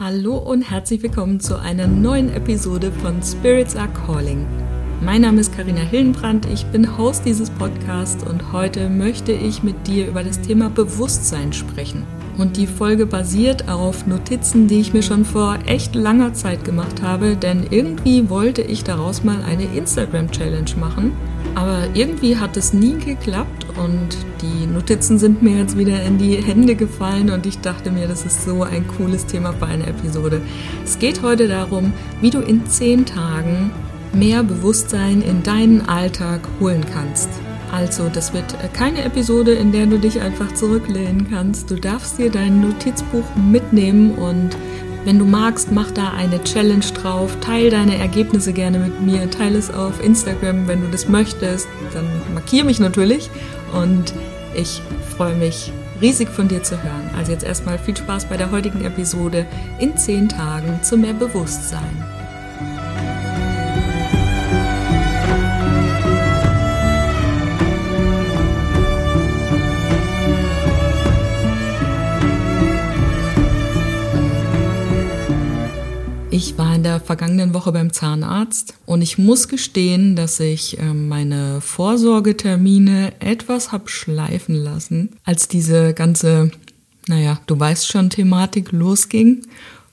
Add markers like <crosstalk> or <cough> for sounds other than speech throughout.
Hallo und herzlich willkommen zu einer neuen Episode von Spirits Are Calling. Mein Name ist Karina Hillenbrand, ich bin Host dieses Podcasts und heute möchte ich mit dir über das Thema Bewusstsein sprechen. Und die Folge basiert auf Notizen, die ich mir schon vor echt langer Zeit gemacht habe, denn irgendwie wollte ich daraus mal eine Instagram-Challenge machen. Aber irgendwie hat es nie geklappt und die Notizen sind mir jetzt wieder in die Hände gefallen und ich dachte mir, das ist so ein cooles Thema für eine Episode. Es geht heute darum, wie du in zehn Tagen mehr Bewusstsein in deinen Alltag holen kannst. Also, das wird keine Episode, in der du dich einfach zurücklehnen kannst. Du darfst dir dein Notizbuch mitnehmen und wenn du magst, mach da eine Challenge drauf. Teil deine Ergebnisse gerne mit mir. Teile es auf Instagram, wenn du das möchtest. Dann markiere mich natürlich und ich freue mich riesig von dir zu hören. Also jetzt erstmal viel Spaß bei der heutigen Episode in 10 Tagen zu mehr Bewusstsein. Ich war in der vergangenen Woche beim Zahnarzt und ich muss gestehen, dass ich ähm, meine Vorsorgetermine etwas hab schleifen lassen, als diese ganze, naja, du weißt schon, Thematik losging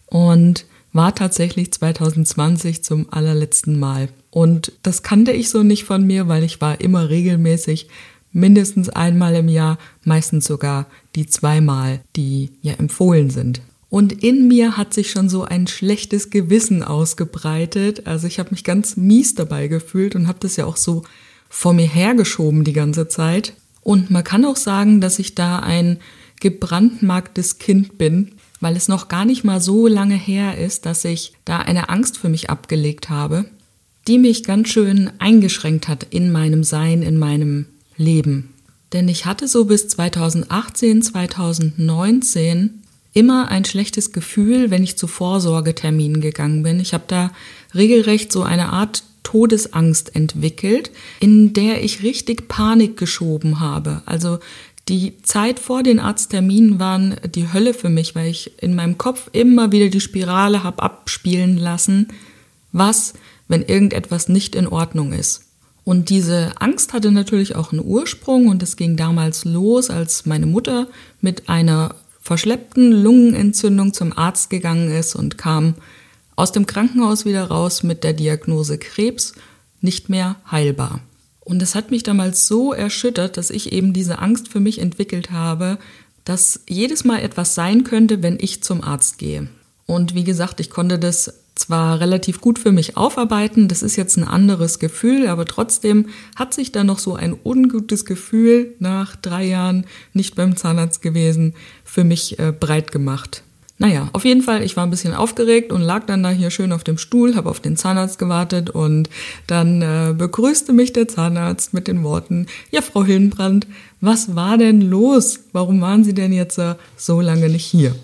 und war tatsächlich 2020 zum allerletzten Mal. Und das kannte ich so nicht von mir, weil ich war immer regelmäßig mindestens einmal im Jahr, meistens sogar die zweimal, die ja empfohlen sind. Und in mir hat sich schon so ein schlechtes Gewissen ausgebreitet. Also ich habe mich ganz mies dabei gefühlt und habe das ja auch so vor mir hergeschoben die ganze Zeit. Und man kann auch sagen, dass ich da ein gebrandmarktes Kind bin, weil es noch gar nicht mal so lange her ist, dass ich da eine Angst für mich abgelegt habe, die mich ganz schön eingeschränkt hat in meinem Sein, in meinem Leben. Denn ich hatte so bis 2018, 2019 immer ein schlechtes Gefühl, wenn ich zu Vorsorgeterminen gegangen bin. Ich habe da regelrecht so eine Art Todesangst entwickelt, in der ich richtig Panik geschoben habe. Also die Zeit vor den Arztterminen waren die Hölle für mich, weil ich in meinem Kopf immer wieder die Spirale habe abspielen lassen, was, wenn irgendetwas nicht in Ordnung ist. Und diese Angst hatte natürlich auch einen Ursprung und es ging damals los, als meine Mutter mit einer verschleppten Lungenentzündung zum Arzt gegangen ist und kam aus dem Krankenhaus wieder raus mit der Diagnose Krebs, nicht mehr heilbar. Und es hat mich damals so erschüttert, dass ich eben diese Angst für mich entwickelt habe, dass jedes Mal etwas sein könnte, wenn ich zum Arzt gehe. Und wie gesagt, ich konnte das zwar relativ gut für mich aufarbeiten, das ist jetzt ein anderes Gefühl, aber trotzdem hat sich da noch so ein ungutes Gefühl nach drei Jahren nicht beim Zahnarzt gewesen für mich äh, breit gemacht. Naja, auf jeden Fall, ich war ein bisschen aufgeregt und lag dann da hier schön auf dem Stuhl, habe auf den Zahnarzt gewartet und dann äh, begrüßte mich der Zahnarzt mit den Worten, ja, Frau Hillenbrand, was war denn los? Warum waren Sie denn jetzt äh, so lange nicht hier?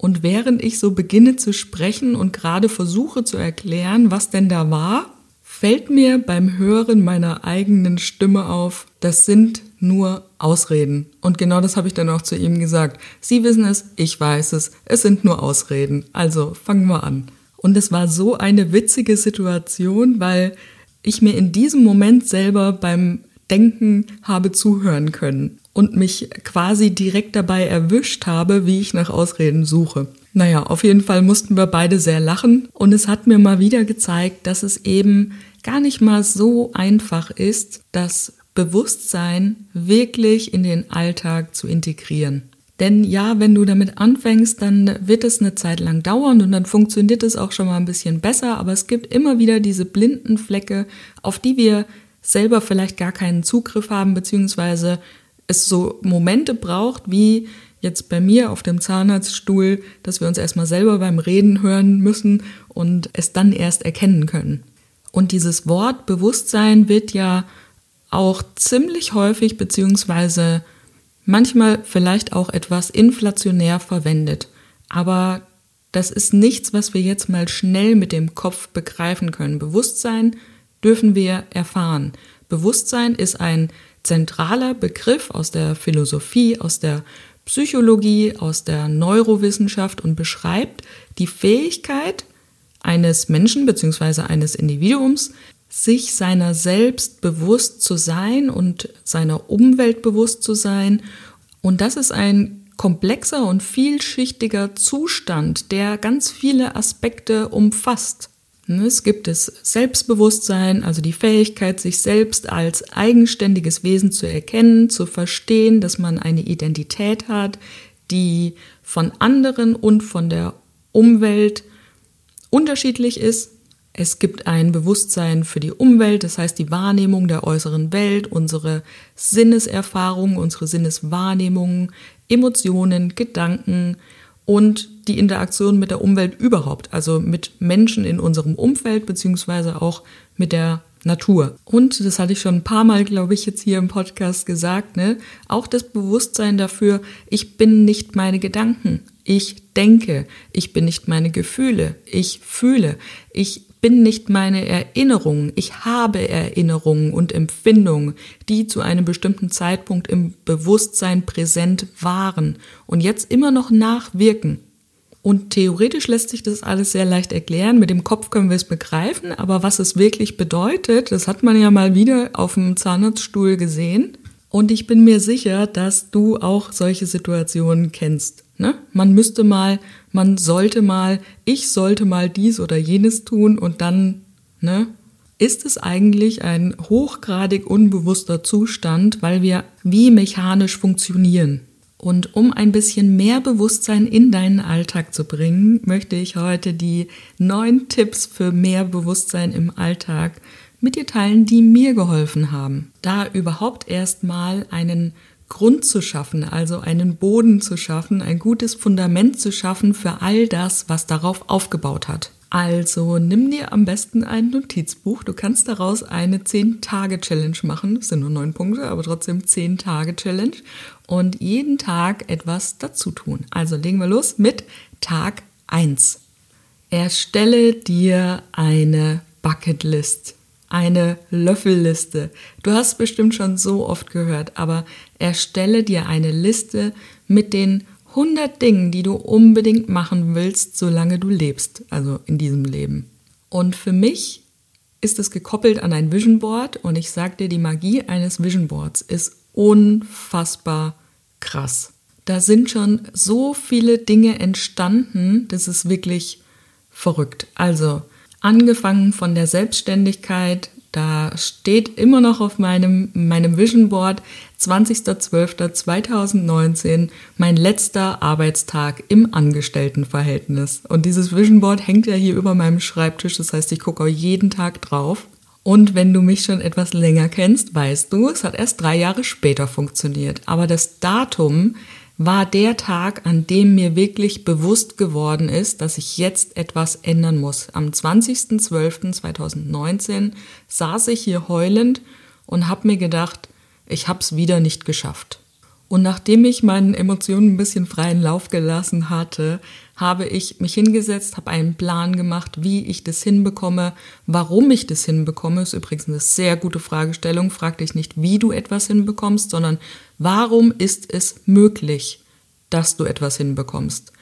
Und während ich so beginne zu sprechen und gerade versuche zu erklären, was denn da war, fällt mir beim Hören meiner eigenen Stimme auf, das sind nur Ausreden. Und genau das habe ich dann auch zu ihm gesagt. Sie wissen es, ich weiß es, es sind nur Ausreden. Also fangen wir an. Und es war so eine witzige Situation, weil ich mir in diesem Moment selber beim Denken habe zuhören können und mich quasi direkt dabei erwischt habe, wie ich nach Ausreden suche. Naja, auf jeden Fall mussten wir beide sehr lachen und es hat mir mal wieder gezeigt, dass es eben gar nicht mal so einfach ist, das Bewusstsein wirklich in den Alltag zu integrieren. Denn ja, wenn du damit anfängst, dann wird es eine Zeit lang dauern und dann funktioniert es auch schon mal ein bisschen besser, aber es gibt immer wieder diese blinden Flecke, auf die wir selber vielleicht gar keinen Zugriff haben, beziehungsweise es so Momente braucht, wie jetzt bei mir auf dem Zahnarztstuhl, dass wir uns erstmal selber beim Reden hören müssen und es dann erst erkennen können. Und dieses Wort Bewusstsein wird ja auch ziemlich häufig beziehungsweise manchmal vielleicht auch etwas inflationär verwendet. Aber das ist nichts, was wir jetzt mal schnell mit dem Kopf begreifen können. Bewusstsein dürfen wir erfahren. Bewusstsein ist ein zentraler Begriff aus der Philosophie, aus der Psychologie, aus der Neurowissenschaft und beschreibt die Fähigkeit eines Menschen bzw. eines Individuums, sich seiner selbst bewusst zu sein und seiner Umwelt bewusst zu sein. Und das ist ein komplexer und vielschichtiger Zustand, der ganz viele Aspekte umfasst. Es gibt das Selbstbewusstsein, also die Fähigkeit, sich selbst als eigenständiges Wesen zu erkennen, zu verstehen, dass man eine Identität hat, die von anderen und von der Umwelt unterschiedlich ist. Es gibt ein Bewusstsein für die Umwelt, das heißt die Wahrnehmung der äußeren Welt, unsere Sinneserfahrungen, unsere Sinneswahrnehmungen, Emotionen, Gedanken, und die Interaktion mit der Umwelt überhaupt, also mit Menschen in unserem Umfeld beziehungsweise auch mit der Natur. Und das hatte ich schon ein paar Mal, glaube ich, jetzt hier im Podcast gesagt, ne? Auch das Bewusstsein dafür, ich bin nicht meine Gedanken. Ich denke, ich bin nicht meine Gefühle, ich fühle, ich bin nicht meine Erinnerungen, ich habe Erinnerungen und Empfindungen, die zu einem bestimmten Zeitpunkt im Bewusstsein präsent waren und jetzt immer noch nachwirken. Und theoretisch lässt sich das alles sehr leicht erklären. Mit dem Kopf können wir es begreifen, aber was es wirklich bedeutet, das hat man ja mal wieder auf dem Zahnarztstuhl gesehen. Und ich bin mir sicher, dass du auch solche Situationen kennst. Ne? Man müsste mal, man sollte mal, ich sollte mal dies oder jenes tun und dann, ne? Ist es eigentlich ein hochgradig unbewusster Zustand, weil wir wie mechanisch funktionieren? Und um ein bisschen mehr Bewusstsein in deinen Alltag zu bringen, möchte ich heute die neun Tipps für mehr Bewusstsein im Alltag mit dir teilen, die mir geholfen haben, da überhaupt erstmal einen Grund zu schaffen, also einen Boden zu schaffen, ein gutes Fundament zu schaffen für all das, was darauf aufgebaut hat. Also nimm dir am besten ein Notizbuch. Du kannst daraus eine 10-Tage-Challenge machen. Das sind nur neun Punkte, aber trotzdem 10-Tage-Challenge. Und jeden Tag etwas dazu tun. Also legen wir los mit Tag 1. Erstelle dir eine Bucketlist eine Löffelliste. Du hast bestimmt schon so oft gehört, aber erstelle dir eine Liste mit den 100 Dingen, die du unbedingt machen willst, solange du lebst, also in diesem Leben. Und für mich ist es gekoppelt an ein Vision Board und ich sag dir, die Magie eines Vision Boards ist unfassbar krass. Da sind schon so viele Dinge entstanden, das ist wirklich verrückt. Also angefangen von der Selbstständigkeit. Da steht immer noch auf meinem, meinem Vision Board 20.12.2019 mein letzter Arbeitstag im Angestelltenverhältnis. Und dieses Vision Board hängt ja hier über meinem Schreibtisch. Das heißt, ich gucke auch jeden Tag drauf. Und wenn du mich schon etwas länger kennst, weißt du, es hat erst drei Jahre später funktioniert. Aber das Datum war der Tag, an dem mir wirklich bewusst geworden ist, dass ich jetzt etwas ändern muss. Am 20.12.2019 saß ich hier heulend und habe mir gedacht, ich habe es wieder nicht geschafft. Und nachdem ich meinen Emotionen ein bisschen freien Lauf gelassen hatte, habe ich mich hingesetzt, habe einen Plan gemacht, wie ich das hinbekomme, warum ich das hinbekomme. Ist übrigens eine sehr gute Fragestellung. Frag dich nicht, wie du etwas hinbekommst, sondern warum ist es möglich, dass du etwas hinbekommst.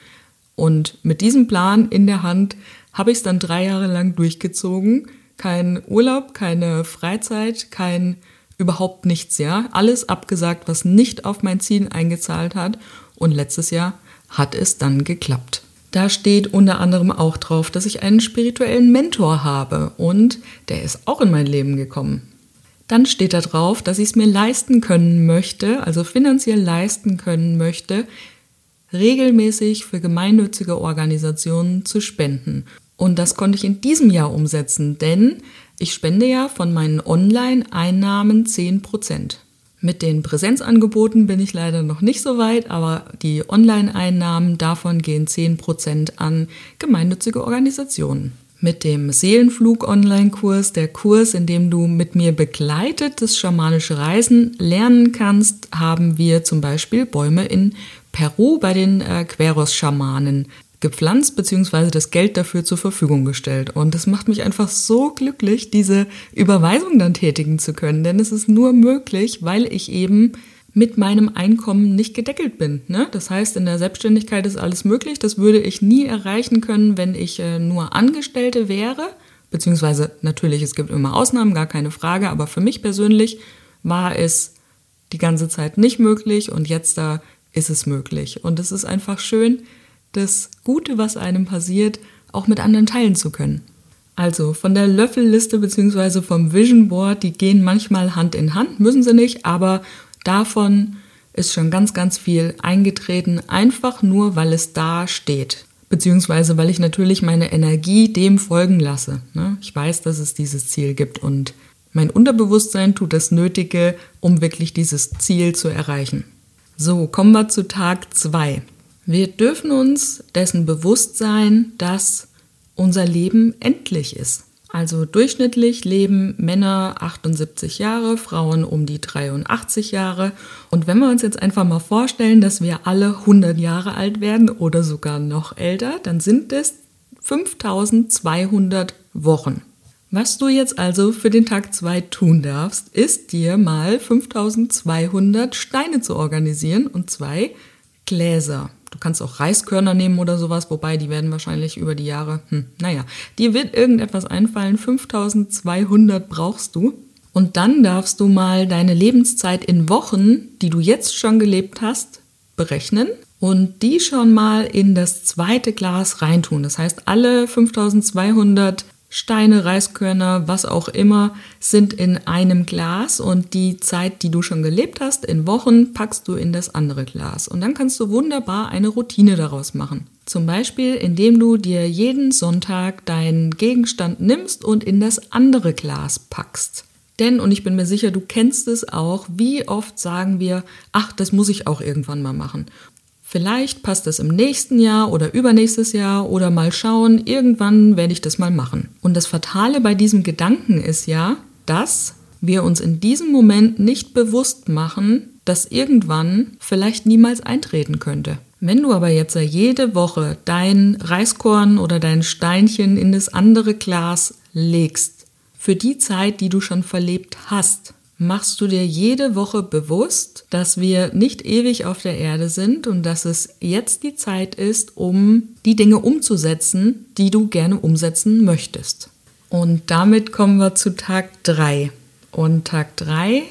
Und mit diesem Plan in der Hand habe ich es dann drei Jahre lang durchgezogen. Kein Urlaub, keine Freizeit, kein überhaupt nichts, ja. Alles abgesagt, was nicht auf mein Ziel eingezahlt hat. Und letztes Jahr hat es dann geklappt. Da steht unter anderem auch drauf, dass ich einen spirituellen Mentor habe und der ist auch in mein Leben gekommen. Dann steht da drauf, dass ich es mir leisten können möchte, also finanziell leisten können möchte, regelmäßig für gemeinnützige Organisationen zu spenden. Und das konnte ich in diesem Jahr umsetzen, denn ich spende ja von meinen Online-Einnahmen 10% Mit den Präsenzangeboten bin ich leider noch nicht so weit, aber die Online-Einnahmen davon gehen 10% an gemeinnützige Organisationen. Mit dem Seelenflug-Online-Kurs, der Kurs, in dem du mit mir begleitet das schamanische Reisen lernen kannst, haben wir zum Beispiel Bäume in Peru bei den äh, Queros-Schamanen gepflanzt beziehungsweise das Geld dafür zur Verfügung gestellt. Und das macht mich einfach so glücklich, diese Überweisung dann tätigen zu können. Denn es ist nur möglich, weil ich eben mit meinem Einkommen nicht gedeckelt bin. Ne? Das heißt, in der Selbstständigkeit ist alles möglich. Das würde ich nie erreichen können, wenn ich äh, nur Angestellte wäre. Beziehungsweise natürlich, es gibt immer Ausnahmen, gar keine Frage. Aber für mich persönlich war es die ganze Zeit nicht möglich und jetzt da ist es möglich. Und es ist einfach schön, das Gute, was einem passiert, auch mit anderen teilen zu können. Also von der Löffelliste beziehungsweise vom Vision Board, die gehen manchmal Hand in Hand, müssen sie nicht, aber davon ist schon ganz, ganz viel eingetreten, einfach nur, weil es da steht. Beziehungsweise, weil ich natürlich meine Energie dem folgen lasse. Ne? Ich weiß, dass es dieses Ziel gibt und mein Unterbewusstsein tut das Nötige, um wirklich dieses Ziel zu erreichen. So, kommen wir zu Tag 2. Wir dürfen uns dessen bewusst sein, dass unser Leben endlich ist. Also durchschnittlich leben Männer 78 Jahre, Frauen um die 83 Jahre. Und wenn wir uns jetzt einfach mal vorstellen, dass wir alle 100 Jahre alt werden oder sogar noch älter, dann sind es 5200 Wochen. Was du jetzt also für den Tag 2 tun darfst, ist dir mal 5200 Steine zu organisieren und zwei Gläser. Du kannst auch Reiskörner nehmen oder sowas, wobei die werden wahrscheinlich über die Jahre, hm, naja, dir wird irgendetwas einfallen. 5200 brauchst du. Und dann darfst du mal deine Lebenszeit in Wochen, die du jetzt schon gelebt hast, berechnen und die schon mal in das zweite Glas reintun. Das heißt, alle 5200 Steine, Reiskörner, was auch immer, sind in einem Glas und die Zeit, die du schon gelebt hast, in Wochen, packst du in das andere Glas. Und dann kannst du wunderbar eine Routine daraus machen. Zum Beispiel, indem du dir jeden Sonntag deinen Gegenstand nimmst und in das andere Glas packst. Denn, und ich bin mir sicher, du kennst es auch, wie oft sagen wir, ach, das muss ich auch irgendwann mal machen. Vielleicht passt es im nächsten Jahr oder übernächstes Jahr oder mal schauen, irgendwann werde ich das mal machen. Und das Fatale bei diesem Gedanken ist ja, dass wir uns in diesem Moment nicht bewusst machen, dass irgendwann vielleicht niemals eintreten könnte. Wenn du aber jetzt jede Woche dein Reiskorn oder dein Steinchen in das andere Glas legst, für die Zeit, die du schon verlebt hast, machst du dir jede Woche bewusst, dass wir nicht ewig auf der Erde sind und dass es jetzt die Zeit ist, um die Dinge umzusetzen, die du gerne umsetzen möchtest. Und damit kommen wir zu Tag 3. Und Tag 3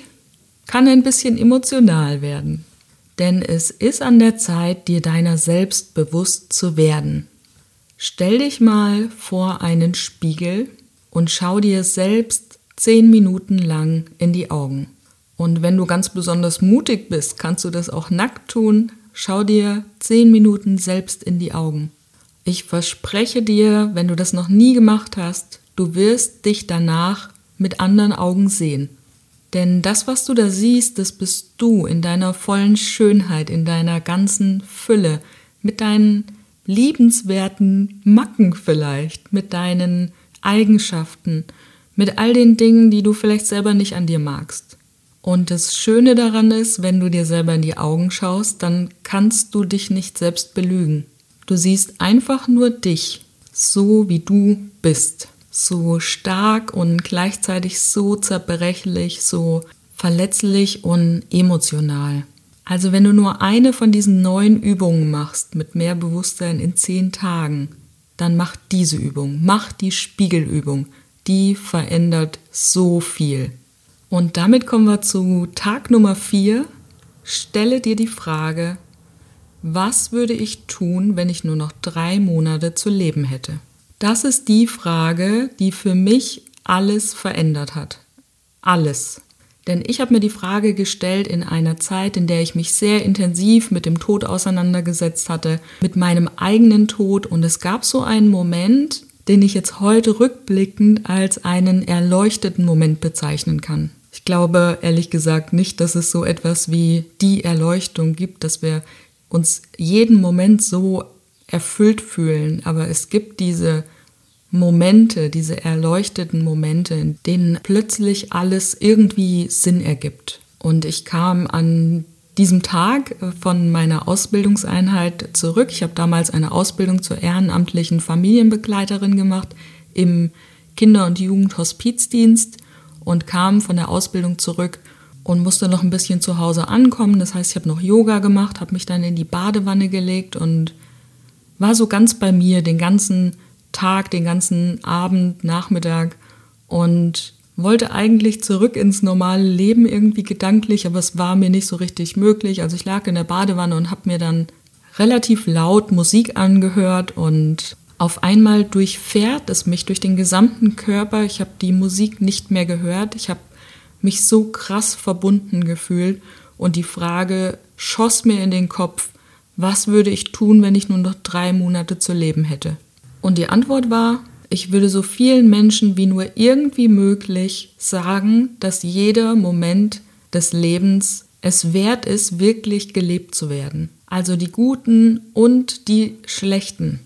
kann ein bisschen emotional werden. Denn es ist an der Zeit, dir deiner selbst bewusst zu werden. Stell dich mal vor einen Spiegel und schau dir selbst zehn Minuten lang in die Augen. Und wenn du ganz besonders mutig bist, kannst du das auch nackt tun. Schau dir zehn Minuten selbst in die Augen. Ich verspreche dir, wenn du das noch nie gemacht hast, du wirst dich danach mit anderen Augen sehen. Denn das, was du da siehst, das bist du in deiner vollen Schönheit, in deiner ganzen Fülle, mit deinen liebenswerten Macken vielleicht, mit deinen Eigenschaften mit all den Dingen, die du vielleicht selber nicht an dir magst. Und das Schöne daran ist, wenn du dir selber in die Augen schaust, dann kannst du dich nicht selbst belügen. Du siehst einfach nur dich, so wie du bist. So stark und gleichzeitig so zerbrechlich, so verletzlich und emotional. Also wenn du nur eine von diesen neuen Übungen machst mit mehr Bewusstsein in zehn Tagen, dann mach diese Übung, mach die Spiegelübung die verändert so viel. Und damit kommen wir zu Tag Nummer 4. Stelle dir die Frage, was würde ich tun, wenn ich nur noch drei Monate zu leben hätte? Das ist die Frage, die für mich alles verändert hat. Alles. Denn ich habe mir die Frage gestellt in einer Zeit, in der ich mich sehr intensiv mit dem Tod auseinandergesetzt hatte, mit meinem eigenen Tod. Und es gab so einen Moment, den ich jetzt heute rückblickend als einen erleuchteten Moment bezeichnen kann. Ich glaube ehrlich gesagt nicht, dass es so etwas wie die Erleuchtung gibt, dass wir uns jeden Moment so erfüllt fühlen, aber es gibt diese Momente, diese erleuchteten Momente, in denen plötzlich alles irgendwie Sinn ergibt. Und ich kam an diesem Tag äh, von meiner Ausbildungseinheit zurück. Ich habe damals eine Ausbildung zur ehrenamtlichen Familienbegleiterin gemacht im Kinder- und Jugendhospizdienst und kam von der Ausbildung zurück und musste noch ein bisschen zu Hause ankommen. Das heißt, ich habe noch Yoga gemacht, habe mich dann in die Badewanne gelegt und war so ganz bei mir den ganzen Tag, den ganzen Abend, Nachmittag und wollte eigentlich zurück ins normale Leben irgendwie gedanklich, aber es war mir nicht so richtig möglich. Also ich lag in der Badewanne und habe mir dann relativ laut Musik angehört und auf einmal durchfährt es mich durch den gesamten Körper. Ich habe die Musik nicht mehr gehört. Ich habe mich so krass verbunden gefühlt und die Frage schoss mir in den Kopf, was würde ich tun, wenn ich nur noch drei Monate zu leben hätte? Und die Antwort war, ich würde so vielen Menschen wie nur irgendwie möglich sagen, dass jeder Moment des Lebens es wert ist, wirklich gelebt zu werden. Also die guten und die schlechten.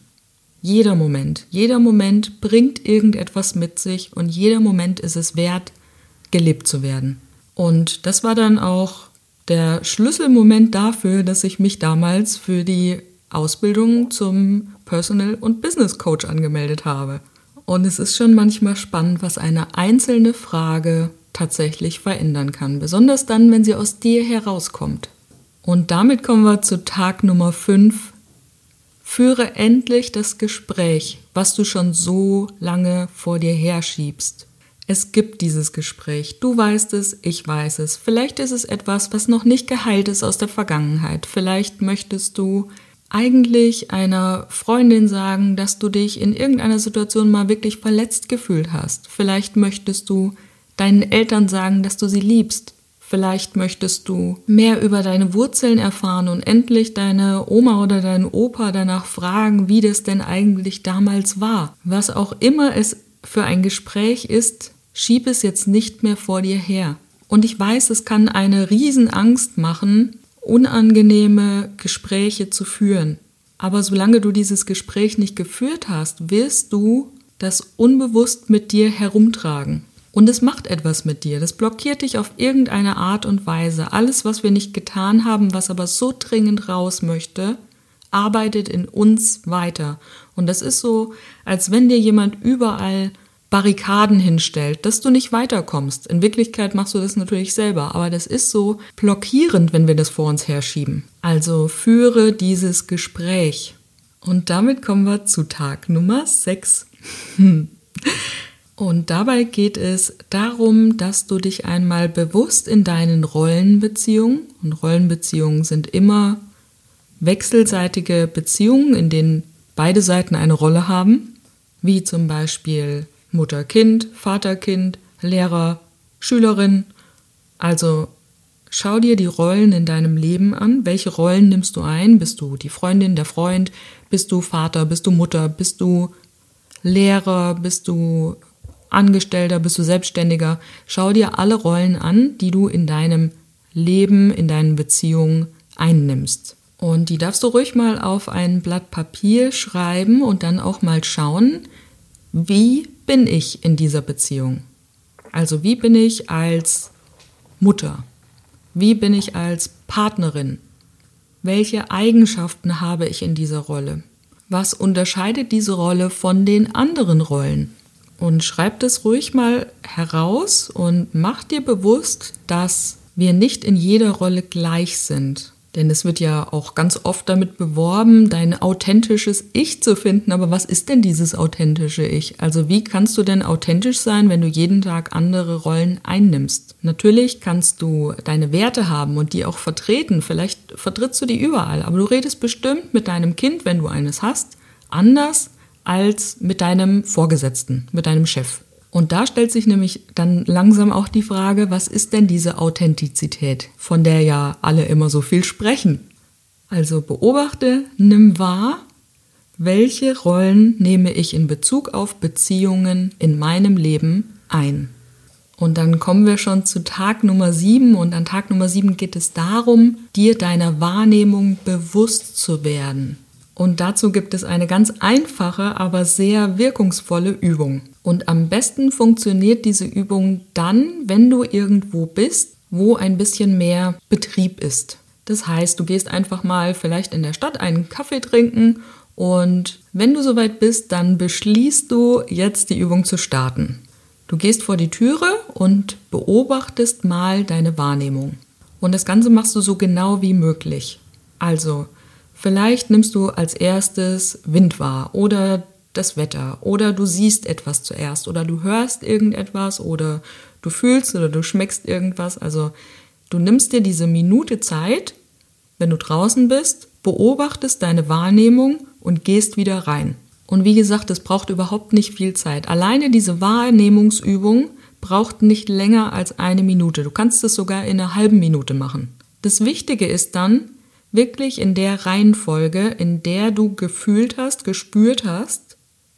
Jeder Moment, jeder Moment bringt irgendetwas mit sich und jeder Moment ist es wert, gelebt zu werden. Und das war dann auch der Schlüsselmoment dafür, dass ich mich damals für die Ausbildung zum Personal- und Business Coach angemeldet habe. Und es ist schon manchmal spannend, was eine einzelne Frage tatsächlich verändern kann, besonders dann, wenn sie aus dir herauskommt. Und damit kommen wir zu Tag Nummer 5. Führe endlich das Gespräch, was du schon so lange vor dir herschiebst. Es gibt dieses Gespräch. Du weißt es, ich weiß es. Vielleicht ist es etwas, was noch nicht geheilt ist aus der Vergangenheit. Vielleicht möchtest du eigentlich einer Freundin sagen, dass du dich in irgendeiner Situation mal wirklich verletzt gefühlt hast. Vielleicht möchtest du deinen Eltern sagen, dass du sie liebst. Vielleicht möchtest du mehr über deine Wurzeln erfahren und endlich deine Oma oder deinen Opa danach fragen, wie das denn eigentlich damals war. Was auch immer es für ein Gespräch ist, schieb es jetzt nicht mehr vor dir her. Und ich weiß, es kann eine Riesenangst machen, unangenehme Gespräche zu führen. Aber solange du dieses Gespräch nicht geführt hast, wirst du das unbewusst mit dir herumtragen. Und es macht etwas mit dir. Das blockiert dich auf irgendeine Art und Weise. Alles, was wir nicht getan haben, was aber so dringend raus möchte, arbeitet in uns weiter. Und das ist so, als wenn dir jemand überall Barrikaden hinstellt, dass du nicht weiterkommst. In Wirklichkeit machst du das natürlich selber, aber das ist so blockierend, wenn wir das vor uns herschieben. Also führe dieses Gespräch. Und damit kommen wir zu Tag Nummer 6. <laughs> Und dabei geht es darum, dass du dich einmal bewusst in deinen Rollenbeziehungen, und Rollenbeziehungen sind immer wechselseitige Beziehungen, in denen beide Seiten eine Rolle haben, wie zum Beispiel Mutter-Kind, Vater-Kind, Lehrer, Schülerin. Also schau dir die Rollen in deinem Leben an. Welche Rollen nimmst du ein? Bist du die Freundin, der Freund? Bist du Vater? Bist du Mutter? Bist du Lehrer? Bist du Angestellter? Bist du Selbstständiger? Schau dir alle Rollen an, die du in deinem Leben, in deinen Beziehungen einnimmst. Und die darfst du ruhig mal auf ein Blatt Papier schreiben und dann auch mal schauen, wie bin ich in dieser Beziehung? Also wie bin ich als Mutter? Wie bin ich als Partnerin? Welche Eigenschaften habe ich in dieser Rolle? Was unterscheidet diese Rolle von den anderen Rollen? Und schreib das ruhig mal heraus und mach dir bewusst, dass wir nicht in jeder Rolle gleich sind. Denn es wird ja auch ganz oft damit beworben, dein authentisches Ich zu finden. Aber was ist denn dieses authentische Ich? Also wie kannst du denn authentisch sein, wenn du jeden Tag andere Rollen einnimmst? Natürlich kannst du deine Werte haben und die auch vertreten. Vielleicht vertrittst du die überall. Aber du redest bestimmt mit deinem Kind, wenn du eines hast, anders als mit deinem Vorgesetzten, mit deinem Chef. Und da stellt sich nämlich dann langsam auch die Frage, was ist denn diese Authentizität, von der ja alle immer so viel sprechen? Also beobachte, nimm wahr, welche Rollen nehme ich in Bezug auf Beziehungen in meinem Leben ein. Und dann kommen wir schon zu Tag Nummer 7 und an Tag Nummer 7 geht es darum, dir deiner Wahrnehmung bewusst zu werden. Und dazu gibt es eine ganz einfache, aber sehr wirkungsvolle Übung. Und am besten funktioniert diese Übung dann, wenn du irgendwo bist, wo ein bisschen mehr Betrieb ist. Das heißt, du gehst einfach mal vielleicht in der Stadt einen Kaffee trinken und wenn du soweit bist, dann beschließt du jetzt die Übung zu starten. Du gehst vor die Türe und beobachtest mal deine Wahrnehmung. Und das Ganze machst du so genau wie möglich. Also, vielleicht nimmst du als erstes Wind wahr oder das Wetter oder du siehst etwas zuerst oder du hörst irgendetwas oder du fühlst oder du schmeckst irgendwas. Also, du nimmst dir diese Minute Zeit, wenn du draußen bist, beobachtest deine Wahrnehmung und gehst wieder rein. Und wie gesagt, es braucht überhaupt nicht viel Zeit. Alleine diese Wahrnehmungsübung braucht nicht länger als eine Minute. Du kannst es sogar in einer halben Minute machen. Das Wichtige ist dann, wirklich in der Reihenfolge, in der du gefühlt hast, gespürt hast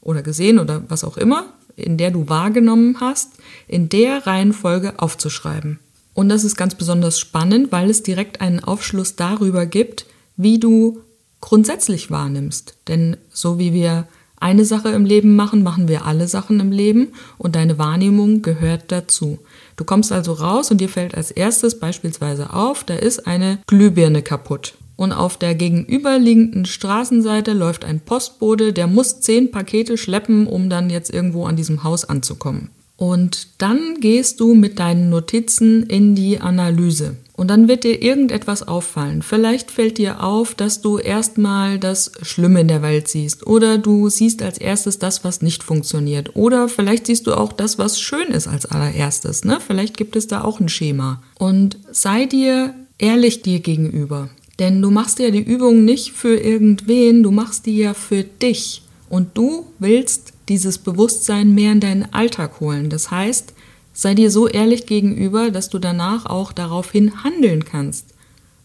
oder gesehen oder was auch immer, in der du wahrgenommen hast, in der Reihenfolge aufzuschreiben. Und das ist ganz besonders spannend, weil es direkt einen Aufschluss darüber gibt, wie du grundsätzlich wahrnimmst. Denn so wie wir eine Sache im Leben machen, machen wir alle Sachen im Leben und deine Wahrnehmung gehört dazu. Du kommst also raus und dir fällt als erstes beispielsweise auf, da ist eine Glühbirne kaputt. Und auf der gegenüberliegenden Straßenseite läuft ein Postbote, der muss zehn Pakete schleppen, um dann jetzt irgendwo an diesem Haus anzukommen. Und dann gehst du mit deinen Notizen in die Analyse. Und dann wird dir irgendetwas auffallen. Vielleicht fällt dir auf, dass du erstmal das Schlimme in der Welt siehst. Oder du siehst als erstes das, was nicht funktioniert. Oder vielleicht siehst du auch das, was schön ist als allererstes. Ne? Vielleicht gibt es da auch ein Schema. Und sei dir ehrlich dir gegenüber. Denn du machst ja die Übung nicht für irgendwen, du machst die ja für dich. Und du willst dieses Bewusstsein mehr in deinen Alltag holen. Das heißt, sei dir so ehrlich gegenüber, dass du danach auch daraufhin handeln kannst.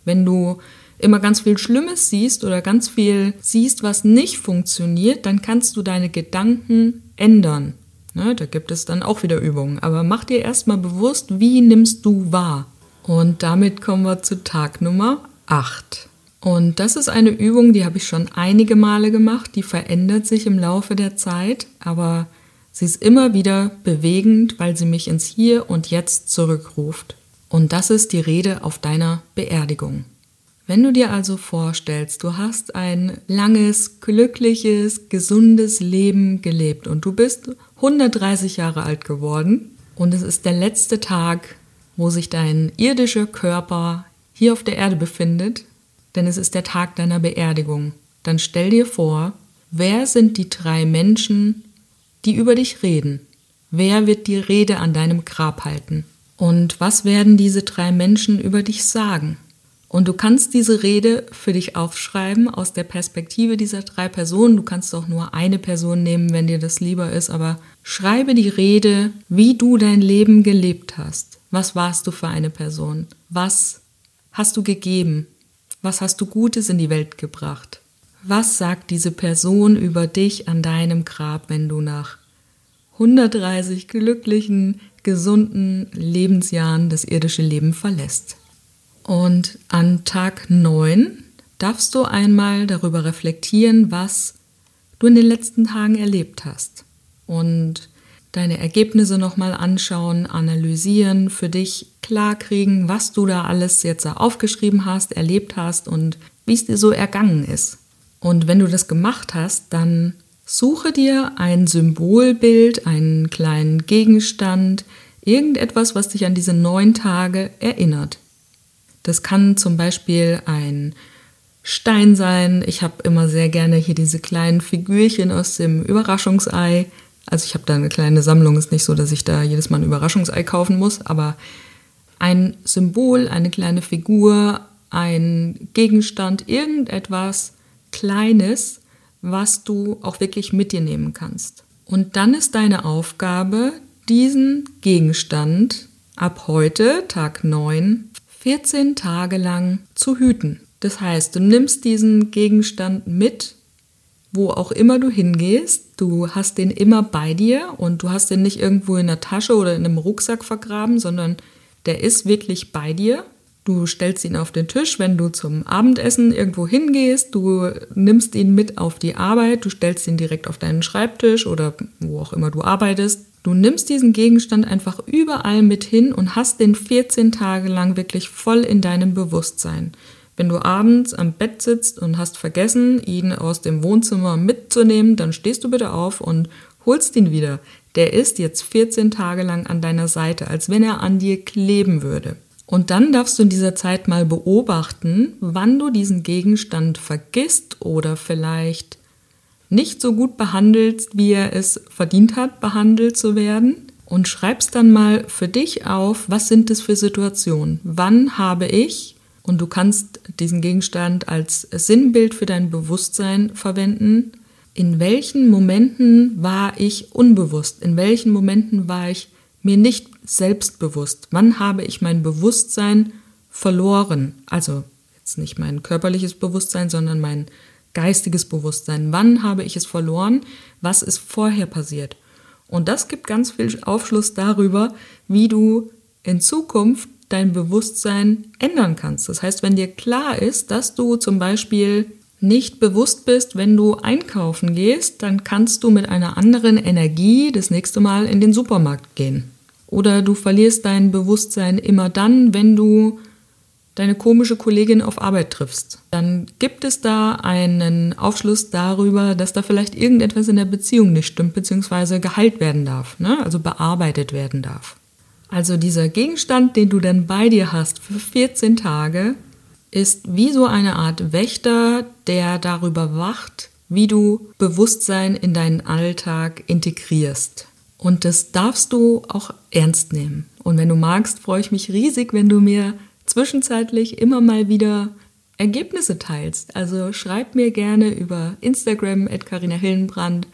Wenn du immer ganz viel Schlimmes siehst oder ganz viel siehst, was nicht funktioniert, dann kannst du deine Gedanken ändern. Ne, da gibt es dann auch wieder Übungen. Aber mach dir erstmal bewusst, wie nimmst du wahr. Und damit kommen wir zu Tag Nummer 8. Und das ist eine Übung, die habe ich schon einige Male gemacht, die verändert sich im Laufe der Zeit, aber sie ist immer wieder bewegend, weil sie mich ins Hier und Jetzt zurückruft. Und das ist die Rede auf deiner Beerdigung. Wenn du dir also vorstellst, du hast ein langes, glückliches, gesundes Leben gelebt und du bist 130 Jahre alt geworden und es ist der letzte Tag, wo sich dein irdischer Körper hier auf der Erde befindet, denn es ist der Tag deiner Beerdigung. Dann stell dir vor, wer sind die drei Menschen, die über dich reden? Wer wird die Rede an deinem Grab halten? Und was werden diese drei Menschen über dich sagen? Und du kannst diese Rede für dich aufschreiben aus der Perspektive dieser drei Personen. Du kannst auch nur eine Person nehmen, wenn dir das lieber ist, aber schreibe die Rede, wie du dein Leben gelebt hast. Was warst du für eine Person? Was hast du gegeben? Was hast du Gutes in die Welt gebracht? Was sagt diese Person über dich an deinem Grab, wenn du nach 130 glücklichen, gesunden Lebensjahren das irdische Leben verlässt? Und an Tag 9 darfst du einmal darüber reflektieren, was du in den letzten Tagen erlebt hast. Und deine Ergebnisse nochmal anschauen, analysieren, für dich klarkriegen, was du da alles jetzt aufgeschrieben hast, erlebt hast und wie es dir so ergangen ist. Und wenn du das gemacht hast, dann suche dir ein Symbolbild, einen kleinen Gegenstand, irgendetwas, was dich an diese neun Tage erinnert. Das kann zum Beispiel ein Stein sein. Ich habe immer sehr gerne hier diese kleinen Figürchen aus dem Überraschungsei. Also ich habe da eine kleine Sammlung, ist nicht so, dass ich da jedes Mal ein Überraschungsei kaufen muss, aber ein Symbol, eine kleine Figur, ein Gegenstand, irgendetwas Kleines, was du auch wirklich mit dir nehmen kannst. Und dann ist deine Aufgabe, diesen Gegenstand ab heute, Tag 9, 14 Tage lang zu hüten. Das heißt, du nimmst diesen Gegenstand mit wo auch immer du hingehst, du hast den immer bei dir und du hast den nicht irgendwo in der Tasche oder in einem Rucksack vergraben, sondern der ist wirklich bei dir. Du stellst ihn auf den Tisch, wenn du zum Abendessen irgendwo hingehst, du nimmst ihn mit auf die Arbeit, du stellst ihn direkt auf deinen Schreibtisch oder wo auch immer du arbeitest. Du nimmst diesen Gegenstand einfach überall mit hin und hast den 14 Tage lang wirklich voll in deinem Bewusstsein. Wenn du abends am Bett sitzt und hast vergessen, ihn aus dem Wohnzimmer mitzunehmen, dann stehst du bitte auf und holst ihn wieder. Der ist jetzt 14 Tage lang an deiner Seite, als wenn er an dir kleben würde. Und dann darfst du in dieser Zeit mal beobachten, wann du diesen Gegenstand vergisst oder vielleicht nicht so gut behandelst, wie er es verdient hat, behandelt zu werden. Und schreibst dann mal für dich auf, was sind es für Situationen? Wann habe ich, und du kannst diesen Gegenstand als Sinnbild für dein Bewusstsein verwenden, in welchen Momenten war ich unbewusst? In welchen Momenten war ich mir nicht selbstbewusst? Wann habe ich mein Bewusstsein verloren? Also jetzt nicht mein körperliches Bewusstsein, sondern mein geistiges Bewusstsein. Wann habe ich es verloren? Was ist vorher passiert? Und das gibt ganz viel Aufschluss darüber, wie du in Zukunft dein Bewusstsein ändern kannst. Das heißt, wenn dir klar ist, dass du zum Beispiel nicht bewusst bist, wenn du einkaufen gehst, dann kannst du mit einer anderen Energie das nächste Mal in den Supermarkt gehen. Oder du verlierst dein Bewusstsein immer dann, wenn du deine komische Kollegin auf Arbeit triffst. Dann gibt es da einen Aufschluss darüber, dass da vielleicht irgendetwas in der Beziehung nicht stimmt, beziehungsweise geheilt werden darf, ne? also bearbeitet werden darf. Also dieser Gegenstand, den du dann bei dir hast für 14 Tage, ist wie so eine Art Wächter, der darüber wacht, wie du Bewusstsein in deinen Alltag integrierst. Und das darfst du auch ernst nehmen. Und wenn du magst, freue ich mich riesig, wenn du mir zwischenzeitlich immer mal wieder Ergebnisse teilst. Also schreib mir gerne über Instagram at Carina Hillenbrand.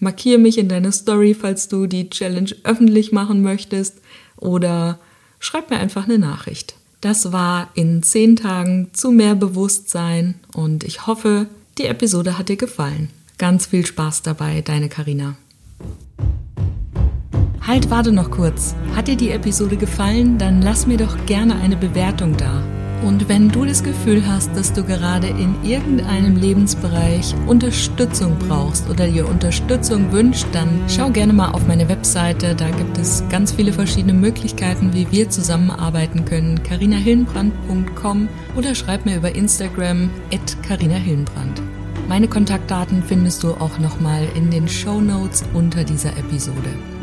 Markiere mich in deiner Story, falls du die Challenge öffentlich machen möchtest. Oder schreib mir einfach eine Nachricht. Das war in zehn Tagen zu mehr Bewusstsein und ich hoffe, die Episode hat dir gefallen. Ganz viel Spaß dabei, deine Karina. Halt, warte noch kurz. Hat dir die Episode gefallen? Dann lass mir doch gerne eine Bewertung da. Und wenn du das Gefühl hast, dass du gerade in irgendeinem Lebensbereich Unterstützung brauchst oder dir Unterstützung wünscht, dann schau gerne mal auf meine Webseite. Da gibt es ganz viele verschiedene Möglichkeiten, wie wir zusammenarbeiten können. carinahillenbrand.com oder schreib mir über Instagram at carinahillenbrand. Meine Kontaktdaten findest du auch nochmal in den Show Notes unter dieser Episode.